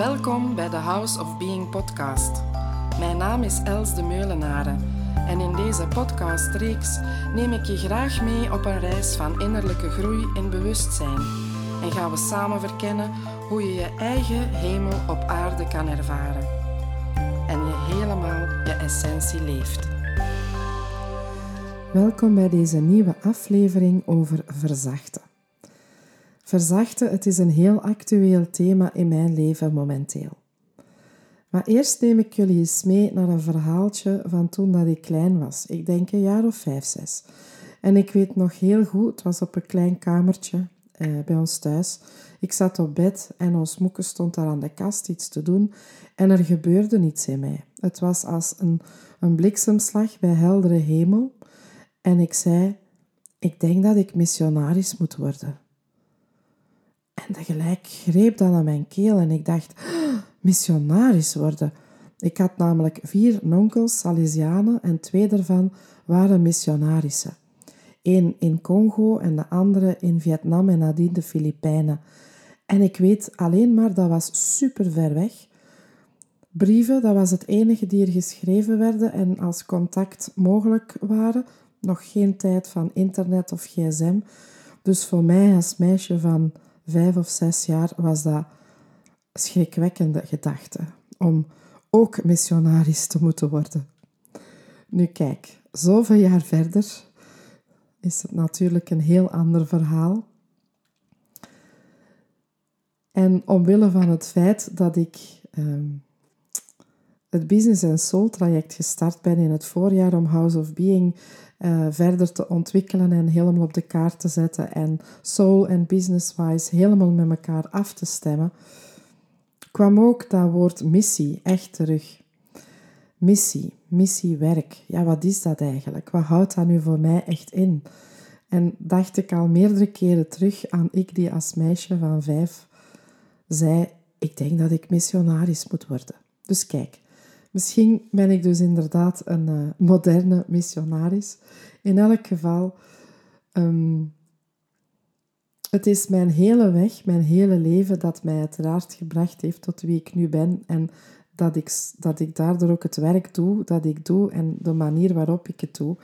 Welkom bij de House of Being podcast. Mijn naam is Els de Meulenaren en in deze podcastreeks neem ik je graag mee op een reis van innerlijke groei en bewustzijn en gaan we samen verkennen hoe je je eigen hemel op aarde kan ervaren en je helemaal je essentie leeft. Welkom bij deze nieuwe aflevering over verzachten. Verzachten, het is een heel actueel thema in mijn leven momenteel. Maar eerst neem ik jullie eens mee naar een verhaaltje van toen dat ik klein was. Ik denk een jaar of vijf, zes. En ik weet nog heel goed, het was op een klein kamertje eh, bij ons thuis. Ik zat op bed en ons moeke stond daar aan de kast iets te doen en er gebeurde niets in mij. Het was als een, een bliksemslag bij heldere hemel en ik zei, ik denk dat ik missionaris moet worden. Tegelijk greep dat aan mijn keel en ik dacht, oh, missionaris worden. Ik had namelijk vier nonkels, Salesianen, en twee daarvan waren missionarissen. Eén in Congo en de andere in Vietnam en nadien de Filipijnen. En ik weet alleen maar, dat was super ver weg. Brieven, dat was het enige die er geschreven werden en als contact mogelijk waren. Nog geen tijd van internet of gsm. Dus voor mij als meisje van vijf of zes jaar was dat schrikwekkende gedachte om ook missionaris te moeten worden. Nu kijk, zoveel jaar verder is het natuurlijk een heel ander verhaal. En omwille van het feit dat ik ehm, het Business and Soul traject gestart ben in het voorjaar om House of Being uh, verder te ontwikkelen en helemaal op de kaart te zetten en soul en business-wise helemaal met elkaar af te stemmen, kwam ook dat woord missie echt terug. Missie, missiewerk. Ja, wat is dat eigenlijk? Wat houdt dat nu voor mij echt in? En dacht ik al meerdere keren terug aan ik die als meisje van vijf zei, ik denk dat ik missionaris moet worden. Dus kijk, Misschien ben ik dus inderdaad een uh, moderne missionaris. In elk geval, um, het is mijn hele weg, mijn hele leven dat mij uiteraard gebracht heeft tot wie ik nu ben. En dat ik, dat ik daardoor ook het werk doe dat ik doe en de manier waarop ik het doe,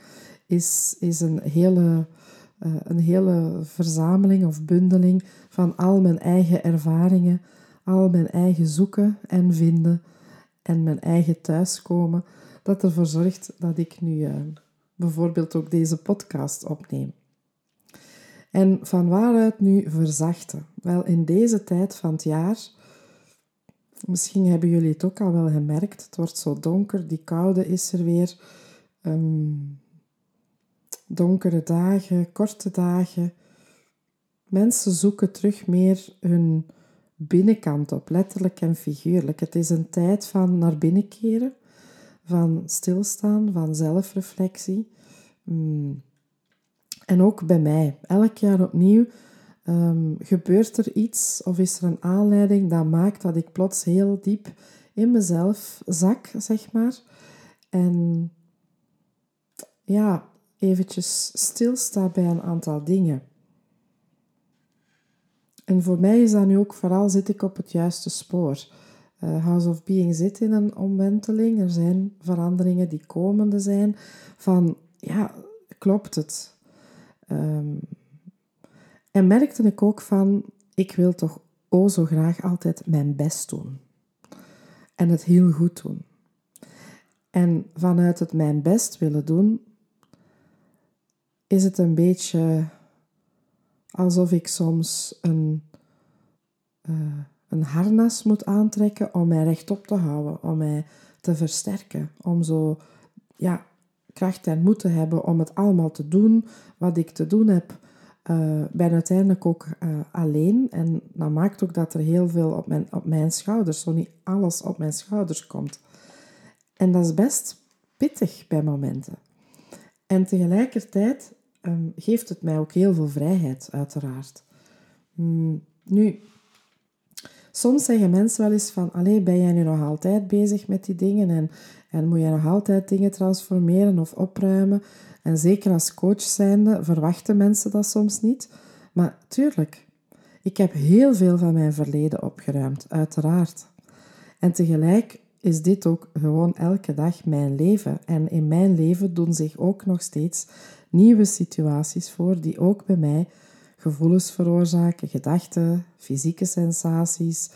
is, is een, hele, uh, een hele verzameling of bundeling van al mijn eigen ervaringen, al mijn eigen zoeken en vinden en mijn eigen thuiskomen, dat ervoor zorgt dat ik nu uh, bijvoorbeeld ook deze podcast opneem. En van waaruit nu verzachten? Wel, in deze tijd van het jaar, misschien hebben jullie het ook al wel gemerkt, het wordt zo donker, die koude is er weer, um, donkere dagen, korte dagen. Mensen zoeken terug meer hun binnenkant op, letterlijk en figuurlijk. Het is een tijd van naar binnen keren, van stilstaan, van zelfreflectie. Mm. En ook bij mij, elk jaar opnieuw um, gebeurt er iets of is er een aanleiding dat maakt dat ik plots heel diep in mezelf zak, zeg maar. En ja, eventjes stilsta bij een aantal dingen. En voor mij is dat nu ook vooral zit ik op het juiste spoor. Uh, House of Being zit in een omwenteling. Er zijn veranderingen die komende zijn. Van, ja, klopt het? Um, en merkte ik ook van, ik wil toch o zo graag altijd mijn best doen. En het heel goed doen. En vanuit het mijn best willen doen, is het een beetje alsof ik soms een, uh, een harnas moet aantrekken om mij rechtop te houden, om mij te versterken, om zo ja, kracht en moed te hebben om het allemaal te doen wat ik te doen heb. Uh, ben uiteindelijk ook uh, alleen en dat maakt ook dat er heel veel op mijn, op mijn schouders, zo niet alles op mijn schouders komt. En dat is best pittig bij momenten. En tegelijkertijd um, geeft het mij ook heel veel vrijheid, uiteraard. Mm, nu, soms zeggen mensen wel eens van, allee, ben jij nu nog altijd bezig met die dingen en, en moet jij nog altijd dingen transformeren of opruimen? En zeker als coach zijnde verwachten mensen dat soms niet. Maar tuurlijk, ik heb heel veel van mijn verleden opgeruimd, uiteraard. En tegelijk is dit ook gewoon elke dag mijn leven. En in mijn leven doen zich ook nog steeds nieuwe situaties voor die ook bij mij gevoelens veroorzaken, gedachten, fysieke sensaties,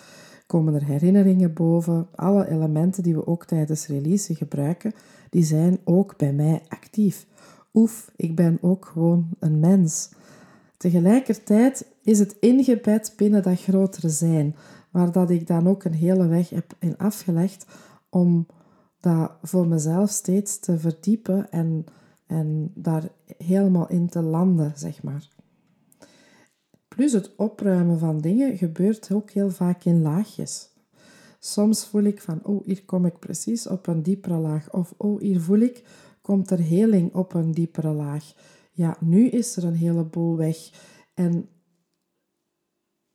komen er herinneringen boven. Alle elementen die we ook tijdens release gebruiken, die zijn ook bij mij actief. Oef, ik ben ook gewoon een mens. Tegelijkertijd is het ingebed binnen dat grotere zijn, waar dat ik dan ook een hele weg heb in afgelegd om dat voor mezelf steeds te verdiepen en, en daar helemaal in te landen, zeg maar. Plus het opruimen van dingen gebeurt ook heel vaak in laagjes. Soms voel ik van, oh, hier kom ik precies op een diepere laag. Of, oh, hier voel ik, komt er heling op een diepere laag. Ja, nu is er een heleboel weg. En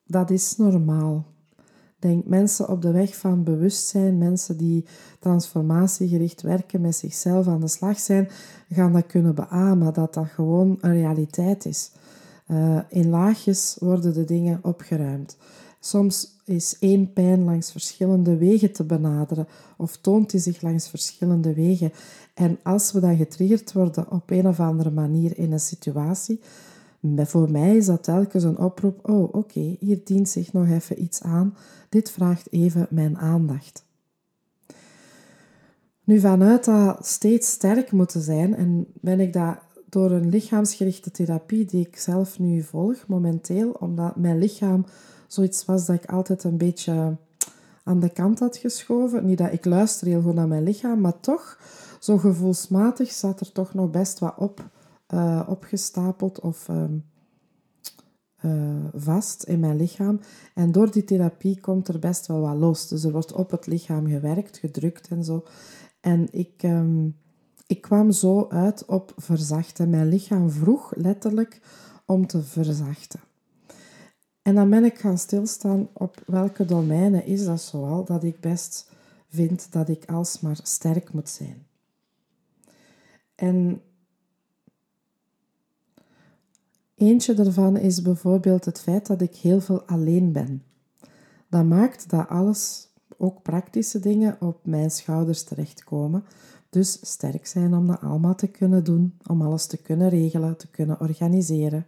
dat is normaal. Denk mensen op de weg van bewustzijn, mensen die transformatiegericht werken, met zichzelf aan de slag zijn, gaan dat kunnen beamen, dat dat gewoon een realiteit is. Uh, in laagjes worden de dingen opgeruimd. Soms is één pijn langs verschillende wegen te benaderen of toont die zich langs verschillende wegen. En als we dan getriggerd worden op een of andere manier in een situatie, voor mij is dat telkens een oproep: oh, oké, hier dient zich nog even iets aan. Dit vraagt even mijn aandacht. Nu, vanuit dat steeds sterk moeten zijn, en ben ik dat door een lichaamsgerichte therapie die ik zelf nu volg momenteel, omdat mijn lichaam zoiets was dat ik altijd een beetje aan de kant had geschoven. Niet dat ik luister heel goed naar mijn lichaam, maar toch, zo gevoelsmatig zat er toch nog best wat op, uh, opgestapeld of uh, uh, vast in mijn lichaam. En door die therapie komt er best wel wat los. Dus er wordt op het lichaam gewerkt, gedrukt en zo. En ik... Um, ik kwam zo uit op verzachten. Mijn lichaam vroeg letterlijk om te verzachten. En dan ben ik gaan stilstaan op welke domeinen is dat zoal dat ik best vind dat ik alsmaar sterk moet zijn. En eentje daarvan is bijvoorbeeld het feit dat ik heel veel alleen ben. Dat maakt dat alles, ook praktische dingen, op mijn schouders terechtkomen. Dus sterk zijn om dat allemaal te kunnen doen, om alles te kunnen regelen, te kunnen organiseren.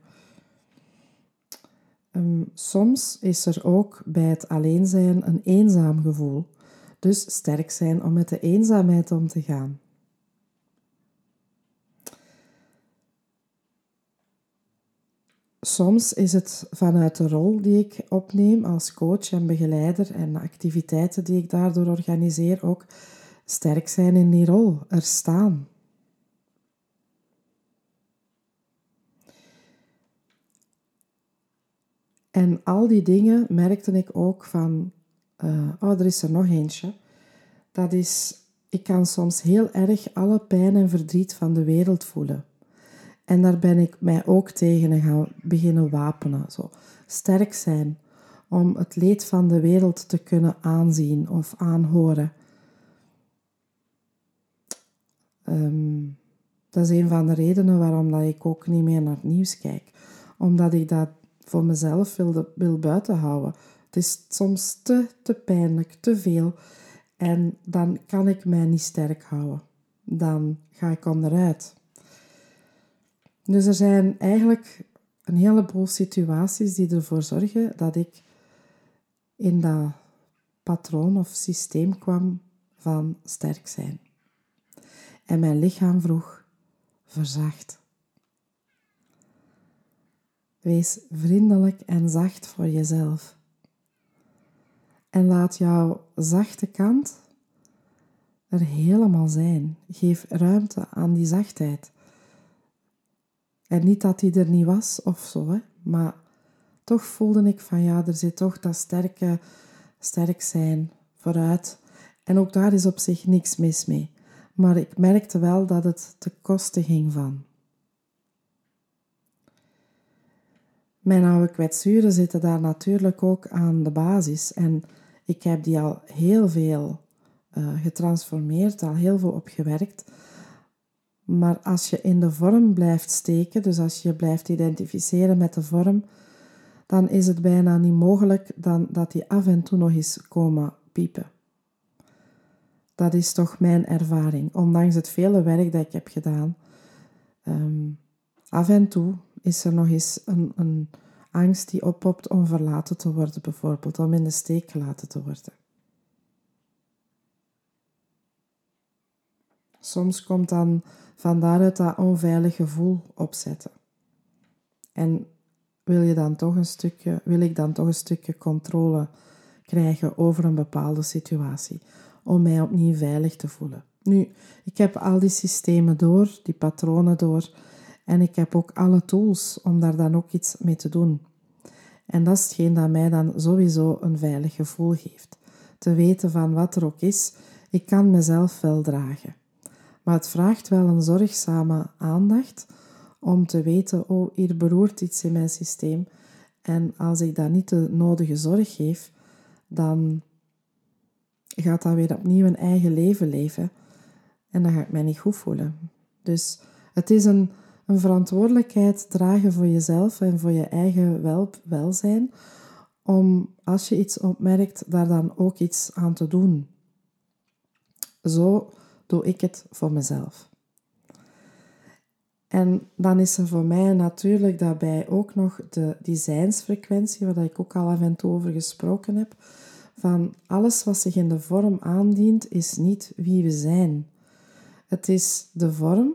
Um, soms is er ook bij het alleen zijn een eenzaam gevoel. Dus sterk zijn om met de eenzaamheid om te gaan. Soms is het vanuit de rol die ik opneem als coach en begeleider en de activiteiten die ik daardoor organiseer ook sterk zijn in die rol, er staan. En al die dingen merkte ik ook van, uh, oh, er is er nog eentje. Dat is, ik kan soms heel erg alle pijn en verdriet van de wereld voelen. En daar ben ik mij ook tegen gaan beginnen wapenen. Zo. Sterk zijn om het leed van de wereld te kunnen aanzien of aanhoren. Ehm, dat is een van de redenen waarom dat ik ook niet meer naar het nieuws kijk. Omdat ik dat voor mezelf wil, wil buiten houden. Het is soms te, te pijnlijk, te veel. En dan kan ik mij niet sterk houden. Dan ga ik onderuit. Dus er zijn eigenlijk een heleboel situaties die ervoor zorgen dat ik in dat patroon of systeem kwam van sterk zijn en mijn lichaam vroeg: verzacht. Wees vriendelijk en zacht voor jezelf. En laat jouw zachte kant er helemaal zijn. Geef ruimte aan die zachtheid. En niet dat die er niet was of zo, hè? maar toch voelde ik van ja, er zit toch dat sterke, sterk zijn vooruit. En ook daar is op zich niks mis mee maar ik merkte wel dat het te kosten ging van. Mijn oude kwetsuren zitten daar natuurlijk ook aan de basis en ik heb die al heel veel uh, getransformeerd, al heel veel opgewerkt. Maar als je in de vorm blijft steken, dus als je blijft identificeren met de vorm, dan is het bijna niet mogelijk dan dat die af en toe nog eens komen piepen. Dat is toch mijn ervaring. Ondanks het vele werk dat ik heb gedaan. Ehm, af en toe is er nog eens een, een angst die oppopt om verlaten te worden, bijvoorbeeld, om in de steek gelaten te worden. Soms komt dan van daaruit dat onveilig gevoel opzetten. En wil, je dan toch een stukje, wil ik dan toch een stukje controle krijgen over een bepaalde situatie, om mij opnieuw veilig te voelen. Nu, ik heb al die systemen door, die patronen door, en ik heb ook alle tools om daar dan ook iets mee te doen. En dat is hetgeen dat mij dan sowieso een veilig gevoel geeft. Te weten van wat er ook is, ik kan mezelf wel dragen. Maar het vraagt wel een zorgzame aandacht om te weten, oh, hier beroert iets in mijn systeem. En als ik daar niet de nodige zorg geef, dan gaat dat weer opnieuw een eigen leven leven. En dan ga ik mij niet goed voelen. Dus het is een, een verantwoordelijkheid dragen voor jezelf en voor je eigen wel, welzijn. Om als je iets opmerkt, daar dan ook iets aan te doen. Zo doe ik het voor mezelf. En dan is er voor mij natuurlijk daarbij ook nog de designsfrequentie, waar ik ook al af over gesproken heb. Van alles wat zich in de vorm aandient, is niet wie we zijn. Het is de vorm,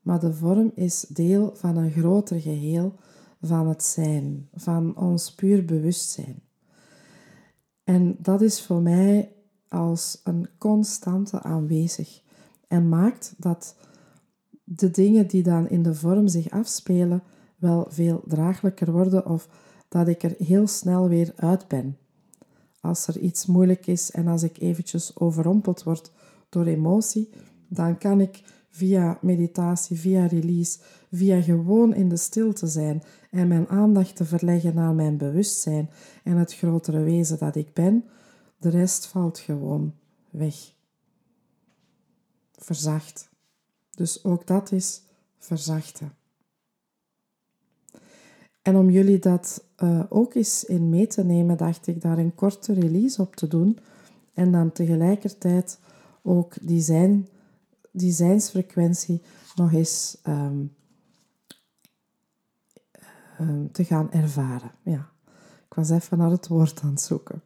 maar de vorm is deel van een groter geheel van het zijn, van ons puur bewustzijn. En dat is voor mij als een constante aanwezig en maakt dat de dingen die dan in de vorm zich afspelen wel veel draaglijker worden of dat ik er heel snel weer uit ben. Als er iets moeilijk is en als ik eventjes overrompeld word door emotie, dan kan ik via meditatie, via release, via gewoon in de stilte zijn en mijn aandacht te verleggen naar mijn bewustzijn en het grotere wezen dat ik ben, de rest valt gewoon weg. Verzacht. Dus ook dat is verzachten. En om jullie dat uh, ook eens in mee te nemen, dacht ik daar een korte release op te doen. En dan tegelijkertijd ook die, zijn, nog eens um, um, te gaan ervaren. Ja, ik was even naar het woord aan het zoeken.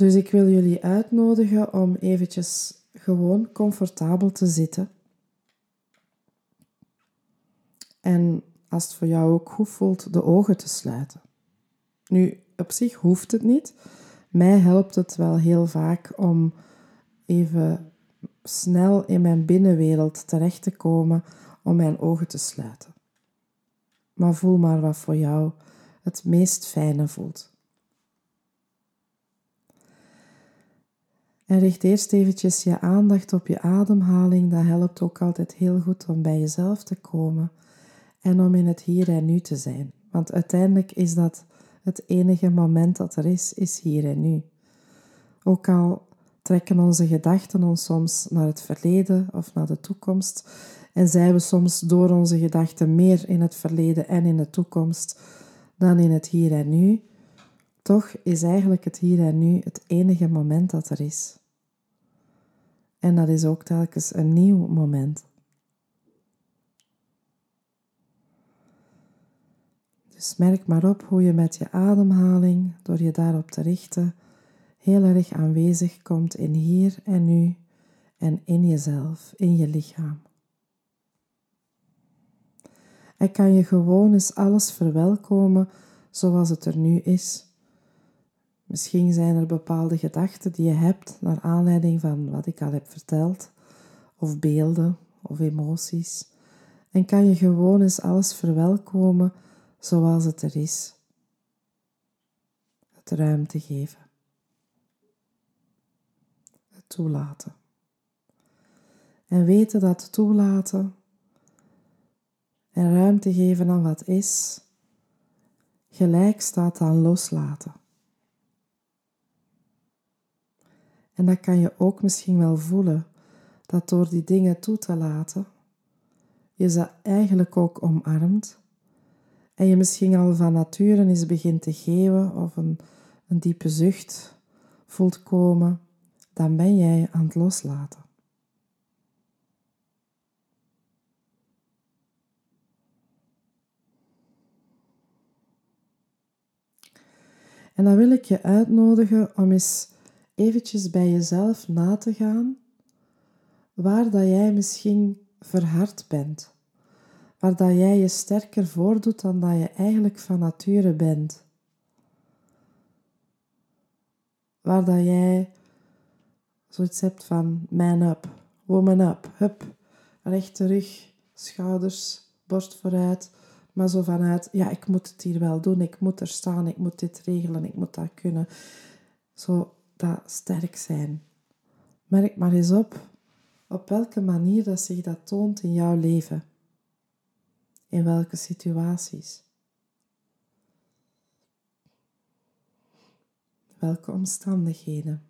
Dus ik wil jullie uitnodigen om eventjes gewoon comfortabel te zitten. En als het voor jou ook goed voelt, de ogen te sluiten. Nu, op zich hoeft het niet. Mij helpt het wel heel vaak om even snel in mijn binnenwereld terecht te komen om mijn ogen te sluiten. Maar voel maar wat voor jou het meest fijne voelt. En richt eerst eventjes je aandacht op je ademhaling. Dat helpt ook altijd heel goed om bij jezelf te komen en om in het hier en nu te zijn. Want uiteindelijk is dat het enige moment dat er is, is hier en nu. Ook al trekken onze gedachten ons soms naar het verleden of naar de toekomst en zijn we soms door onze gedachten meer in het verleden en in de toekomst dan in het hier en nu, toch is eigenlijk het hier en nu het enige moment dat er is. En dat is ook telkens een nieuw moment. Dus merk maar op hoe je met je ademhaling, door je daarop te richten, heel erg aanwezig komt in hier en nu en in jezelf, in je lichaam. En kan je gewoon eens alles verwelkomen zoals het er nu is. Misschien zijn er bepaalde gedachten die je hebt naar aanleiding van wat ik al heb verteld, of beelden of emoties. En kan je gewoon eens alles verwelkomen zoals het er is. Het ruimte geven. Het toelaten. En weten dat toelaten en ruimte geven aan wat is, gelijk staat aan loslaten. En dat kan je ook misschien wel voelen, dat door die dingen toe te laten, je ze eigenlijk ook omarmt en je misschien al van nature eens begint te geven of een, een diepe zucht voelt komen, dan ben jij aan het loslaten. En dan wil ik je uitnodigen om eens eventjes bij jezelf na te gaan waar dat jij misschien verhard bent, waar dat jij je sterker voordoet dan dat je eigenlijk van nature bent. Waar dat jij zoiets hebt van man up, woman up, hup, rechte rug, schouders, borst vooruit, maar zo vanuit, ja, ik moet het hier wel doen, ik moet er staan, ik moet dit regelen, ik moet dat kunnen. Zo sterk zijn. Merk maar eens op op welke manier dat zich dat toont in jouw leven. In welke situaties. Welke omstandigheden.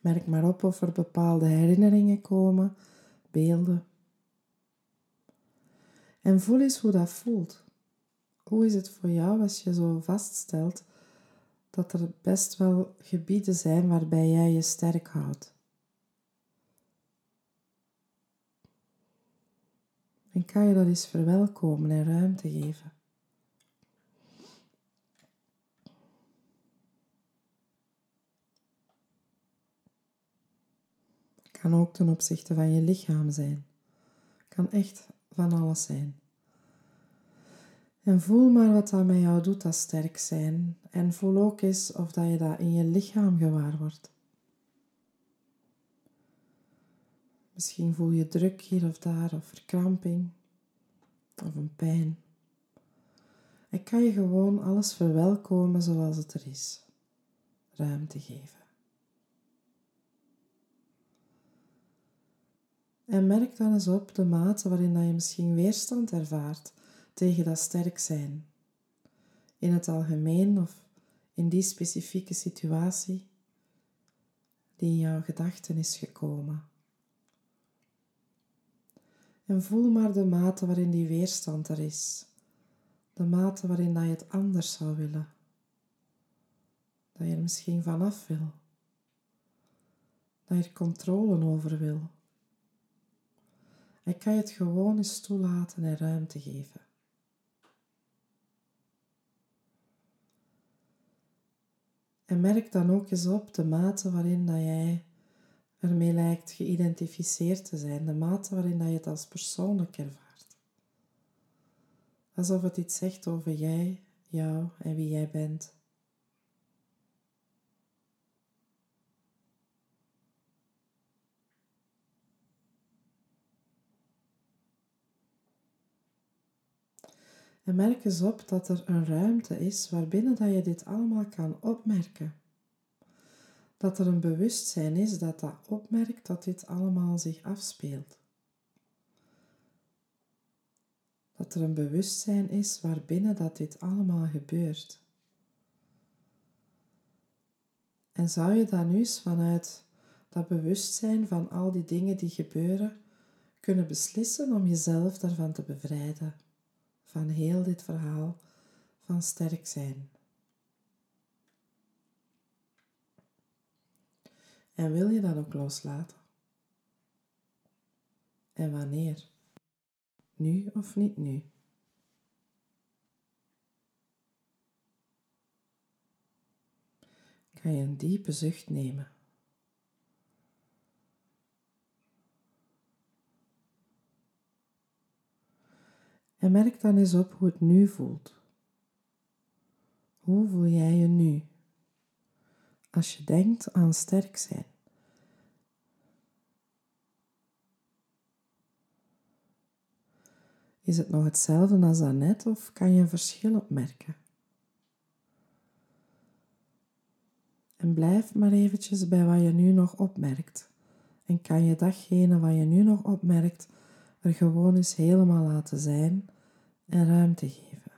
Merk maar op of er bepaalde herinneringen komen, beelden. En voel eens hoe dat voelt. Hoe is het voor jou als je zo vaststelt dat er best wel gebieden zijn waarbij jij je sterk houdt? En kan je dat eens verwelkomen en ruimte geven? Kan ook ten opzichte van je lichaam zijn. Kan echt van alles zijn. En voel maar wat dat met jou doet, dat sterk zijn. En voel ook eens of dat je dat in je lichaam gewaar wordt. Misschien voel je druk hier of daar, of verkramping, of een pijn. En kan je gewoon alles verwelkomen zoals het er is. Ruimte geven. En merk dan eens op de mate waarin dat je misschien weerstand ervaart tegen dat sterk zijn. In het algemeen of in die specifieke situatie die in jouw gedachten is gekomen. En voel maar de mate waarin die weerstand er is. De mate waarin dat je het anders zou willen. Dat je er misschien vanaf wil. Dat je er controle over wil. En kan je het gewoon eens toelaten en ruimte geven. En merk dan ook eens op de mate waarin dat jij ermee lijkt geïdentificeerd te zijn, de mate waarin dat je het als persoonlijk ervaart. Alsof het iets zegt over jij, jou en wie jij bent. En merk eens op dat er een ruimte is waarbinnen dat je dit allemaal kan opmerken dat er een bewustzijn is dat dat opmerkt dat dit allemaal zich afspeelt. Dat er een bewustzijn is waarbinnen dat dit allemaal gebeurt. En zou je dan nu eens vanuit dat bewustzijn van al die dingen die gebeuren, kunnen beslissen om jezelf daarvan te bevrijden, van heel dit verhaal van sterk zijn. En wil je dat ook loslaten? En wanneer? Nu of niet nu? Kan je een diepe zucht nemen. En merk dan eens op hoe het nu voelt. Hoe voel jij je nu? als je denkt aan sterk zijn. Is het nog hetzelfde als daarnet of kan je een verschil opmerken? En blijf maar eventjes bij wat je nu nog opmerkt. En kan je datgene wat je nu nog opmerkt er gewoon eens helemaal laten zijn en ruimte geven.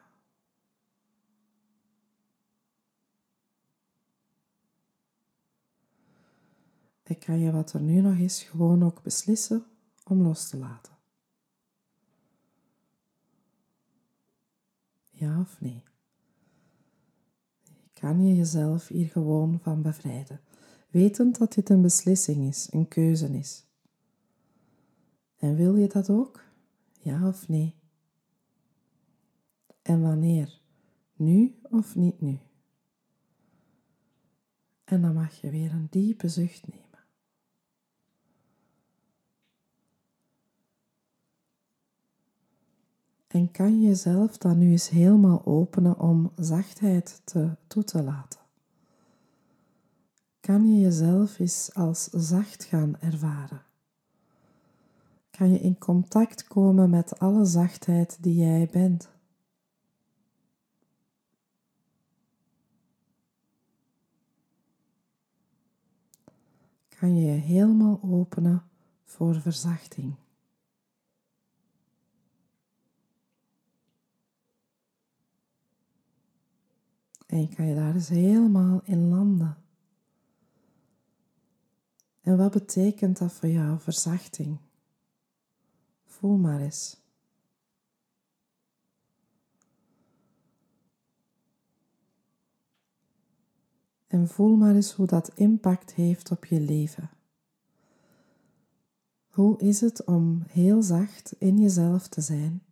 En kan je wat er nu nog is gewoon ook beslissen om los te laten. Ja of nee? Kan je jezelf hier gewoon van bevrijden, wetend dat dit een beslissing is, een keuze is. En wil je dat ook? Ja of nee? En wanneer? Nu of niet nu? En dan mag je weer een diepe zucht nemen. En kan je jezelf dan nu eens helemaal openen om zachtheid te, toe te laten? Kan je jezelf eens als zacht gaan ervaren? Kan je in contact komen met alle zachtheid die jij bent? Kan je je helemaal openen voor verzachting? En kan je daar eens helemaal in landen. En wat betekent dat voor jou, verzachting? Voel maar eens. En voel maar eens hoe dat impact heeft op je leven. Hoe is het om heel zacht in jezelf te zijn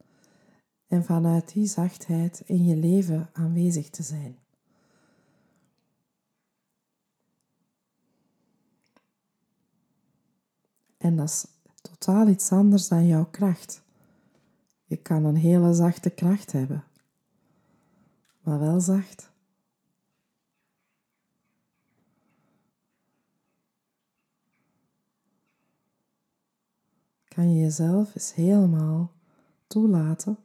en vanuit die zachtheid in je leven aanwezig te zijn? En dat is totaal iets anders dan jouw kracht. Je kan een hele zachte kracht hebben, maar wel zacht. Kan je jezelf eens helemaal toelaten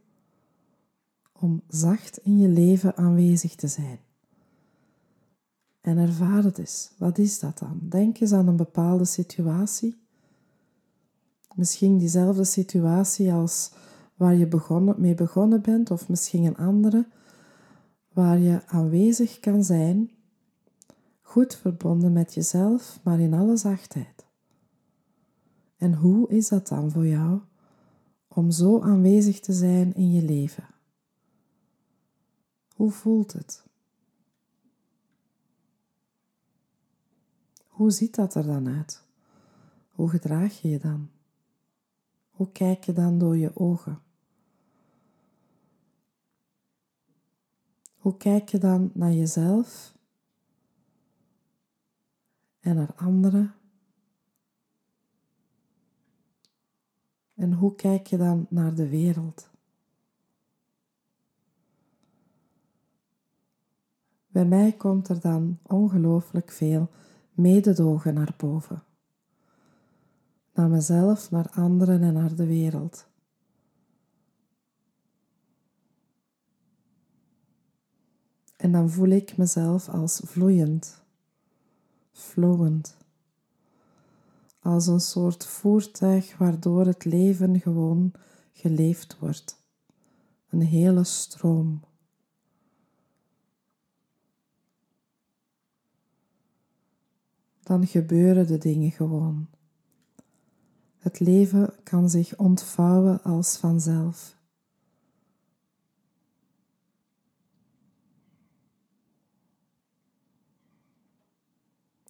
om zacht in je leven aanwezig te zijn. En ervaar het eens. Wat is dat dan? Denk eens aan een bepaalde situatie Misschien diezelfde situatie als waar je begonnen, mee begonnen bent, of misschien een andere, waar je aanwezig kan zijn, goed verbonden met jezelf, maar in alle zachtheid. En hoe is dat dan voor jou om zo aanwezig te zijn in je leven? Hoe voelt het? Hoe ziet dat er dan uit? Hoe gedraag je je dan? Hoe kijk je dan door je ogen? Hoe kijk je dan naar jezelf en naar anderen? En hoe kijk je dan naar de wereld? Bij mij komt er dan ongelooflijk veel mededogen naar boven naar mezelf, naar anderen en naar de wereld. En dan voel ik mezelf als vloeiend, flowend, als een soort voertuig waardoor het leven gewoon geleefd wordt. Een hele stroom. Dan gebeuren de dingen gewoon. Het leven kan zich ontvouwen als vanzelf.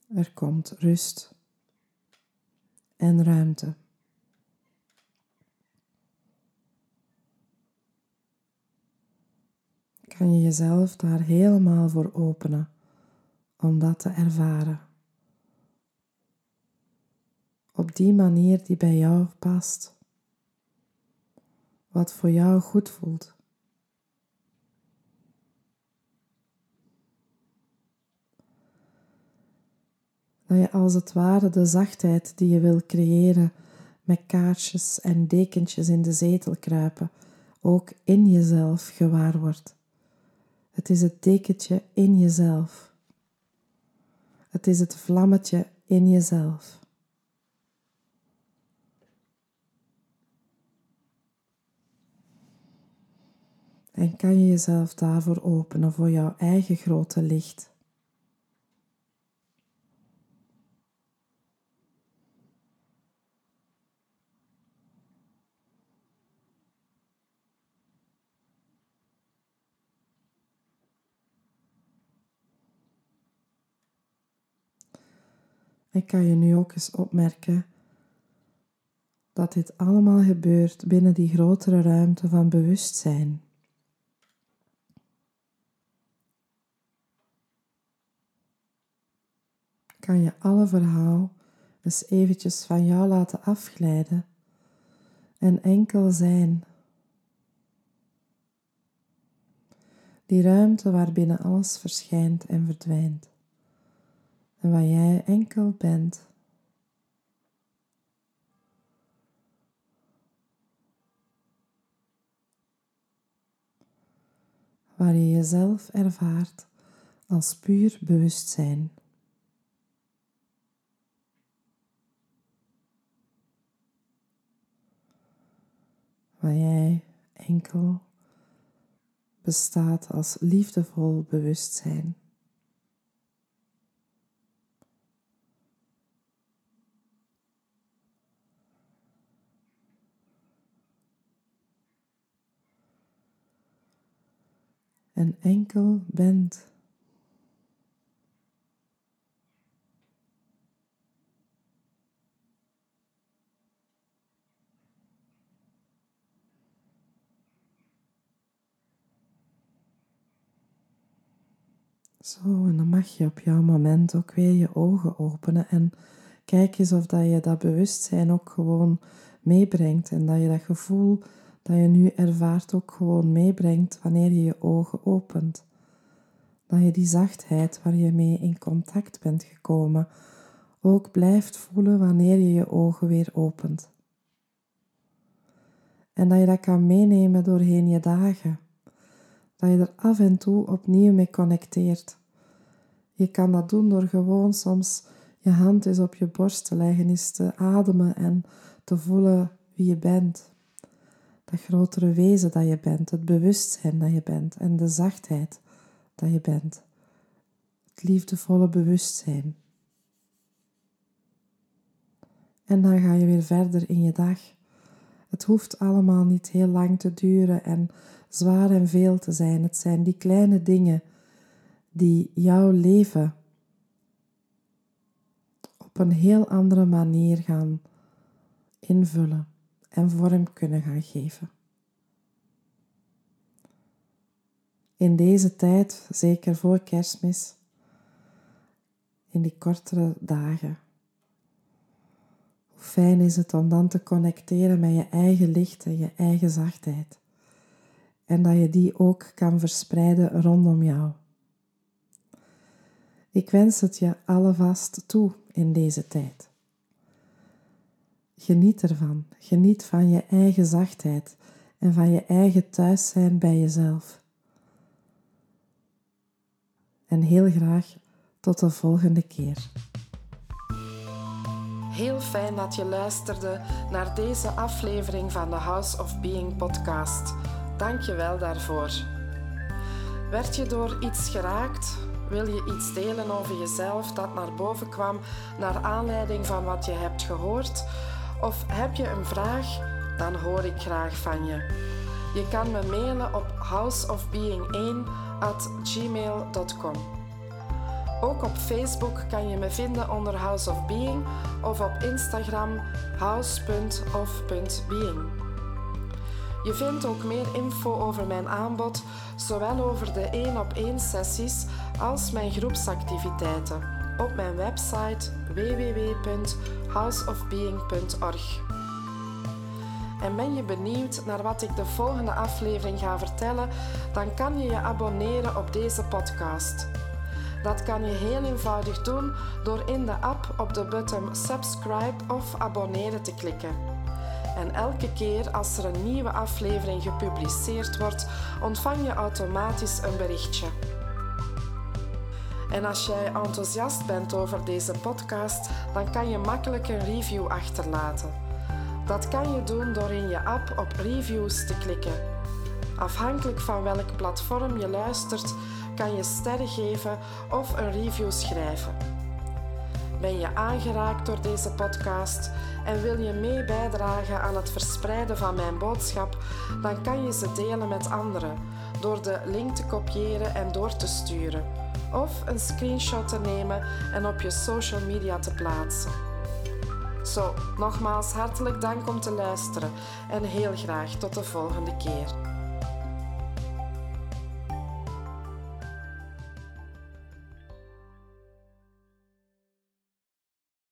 Er komt rust en ruimte. Kan je jezelf daar helemaal voor openen om dat te ervaren op die manier die bij jou past. Wat voor jou goed voelt. Dat je als het ware de zachtheid die je wil creëren met kaartjes en dekentjes in de zetel kruipen, ook in jezelf gewaar wordt. Het is het dekentje in jezelf. Het is het vlammetje in jezelf. En kan je jezelf daarvoor openen voor jouw eigen grote licht? Ik kan je nu ook eens opmerken dat dit allemaal gebeurt binnen die grotere ruimte van bewustzijn. Kan je alle verhaal eens eventjes van jou laten afglijden en enkel zijn. Die ruimte waarbinnen alles verschijnt en verdwijnt en waar jij enkel bent. Waar je jezelf ervaart als puur bewustzijn. Waar jij enkel bestaat als liefdevol bewustzijn. En enkel bent. Zo, en dan mag je op jouw moment ook weer je ogen openen en kijk eens of dat je dat bewustzijn ook gewoon meebrengt en dat je dat gevoel dat je nu ervaart ook gewoon meebrengt wanneer je je ogen opent. Dat je die zachtheid waar je mee in contact bent gekomen ook blijft voelen wanneer je je ogen weer opent. En dat je dat kan meenemen doorheen je dagen. Dat je er af en toe opnieuw mee connecteert. Je kan dat doen door gewoon soms je hand eens op je borst te leggen, eens te ademen en te voelen wie je bent dat grotere wezen dat je bent, het bewustzijn dat je bent en de zachtheid dat je bent. Het liefdevolle bewustzijn. En dan ga je weer verder in je dag. Het hoeft allemaal niet heel lang te duren en zwaar en veel te zijn. Het zijn die kleine dingen die jouw leven op een heel andere manier gaan invullen en vorm kunnen gaan geven. In deze tijd, zeker voor kerstmis, in die kortere dagen, hoe fijn is het om dan te connecteren met je eigen licht en je eigen zachtheid. En dat je die ook kan verspreiden rondom jou. Ik wens het je allevast toe in deze tijd. Geniet ervan. Geniet van je eigen zachtheid en van je eigen thuis zijn bij jezelf. En heel graag tot de volgende keer. Heel fijn dat je luisterde naar deze aflevering van de House of Being podcast. Dank je wel daarvoor. Werd je door iets geraakt? Wil je iets delen over jezelf dat naar boven kwam naar aanleiding van wat je hebt gehoord? Of heb je een vraag? Dan hoor ik graag van je. Je kan me mailen op houseofbeing1 at gmail.com. Ook op Facebook kan je me vinden onder House of Being of op Instagram house.of.being. Je vindt ook meer info over mijn aanbod, zowel over de 1 op 1 sessies als mijn groepsactiviteiten op mijn website www.houseofbeing.org. En ben je benieuwd naar wat ik de volgende aflevering ga vertellen, dan kan je je abonneren op deze podcast. Dat kan je heel eenvoudig doen door in de app op de button subscribe of abonneren te klikken. En elke keer als er een nieuwe aflevering gepubliceerd wordt, ontvang je automatisch een berichtje. En als jij enthousiast bent over deze podcast, dan kan je makkelijk een review achterlaten. Dat kan je doen door in je app op reviews te klikken. Afhankelijk van welk platform je luistert, kan je sterren geven of een review schrijven. Ben je aangeraakt door deze podcast en wil je mee bijdragen aan het verspreiden van mijn boodschap, dan kan je ze delen met anderen door de link te kopiëren en door te sturen of een screenshot te nemen en op je social media te plaatsen. Zo, nogmaals hartelijk dank om te luisteren en heel graag tot de volgende keer.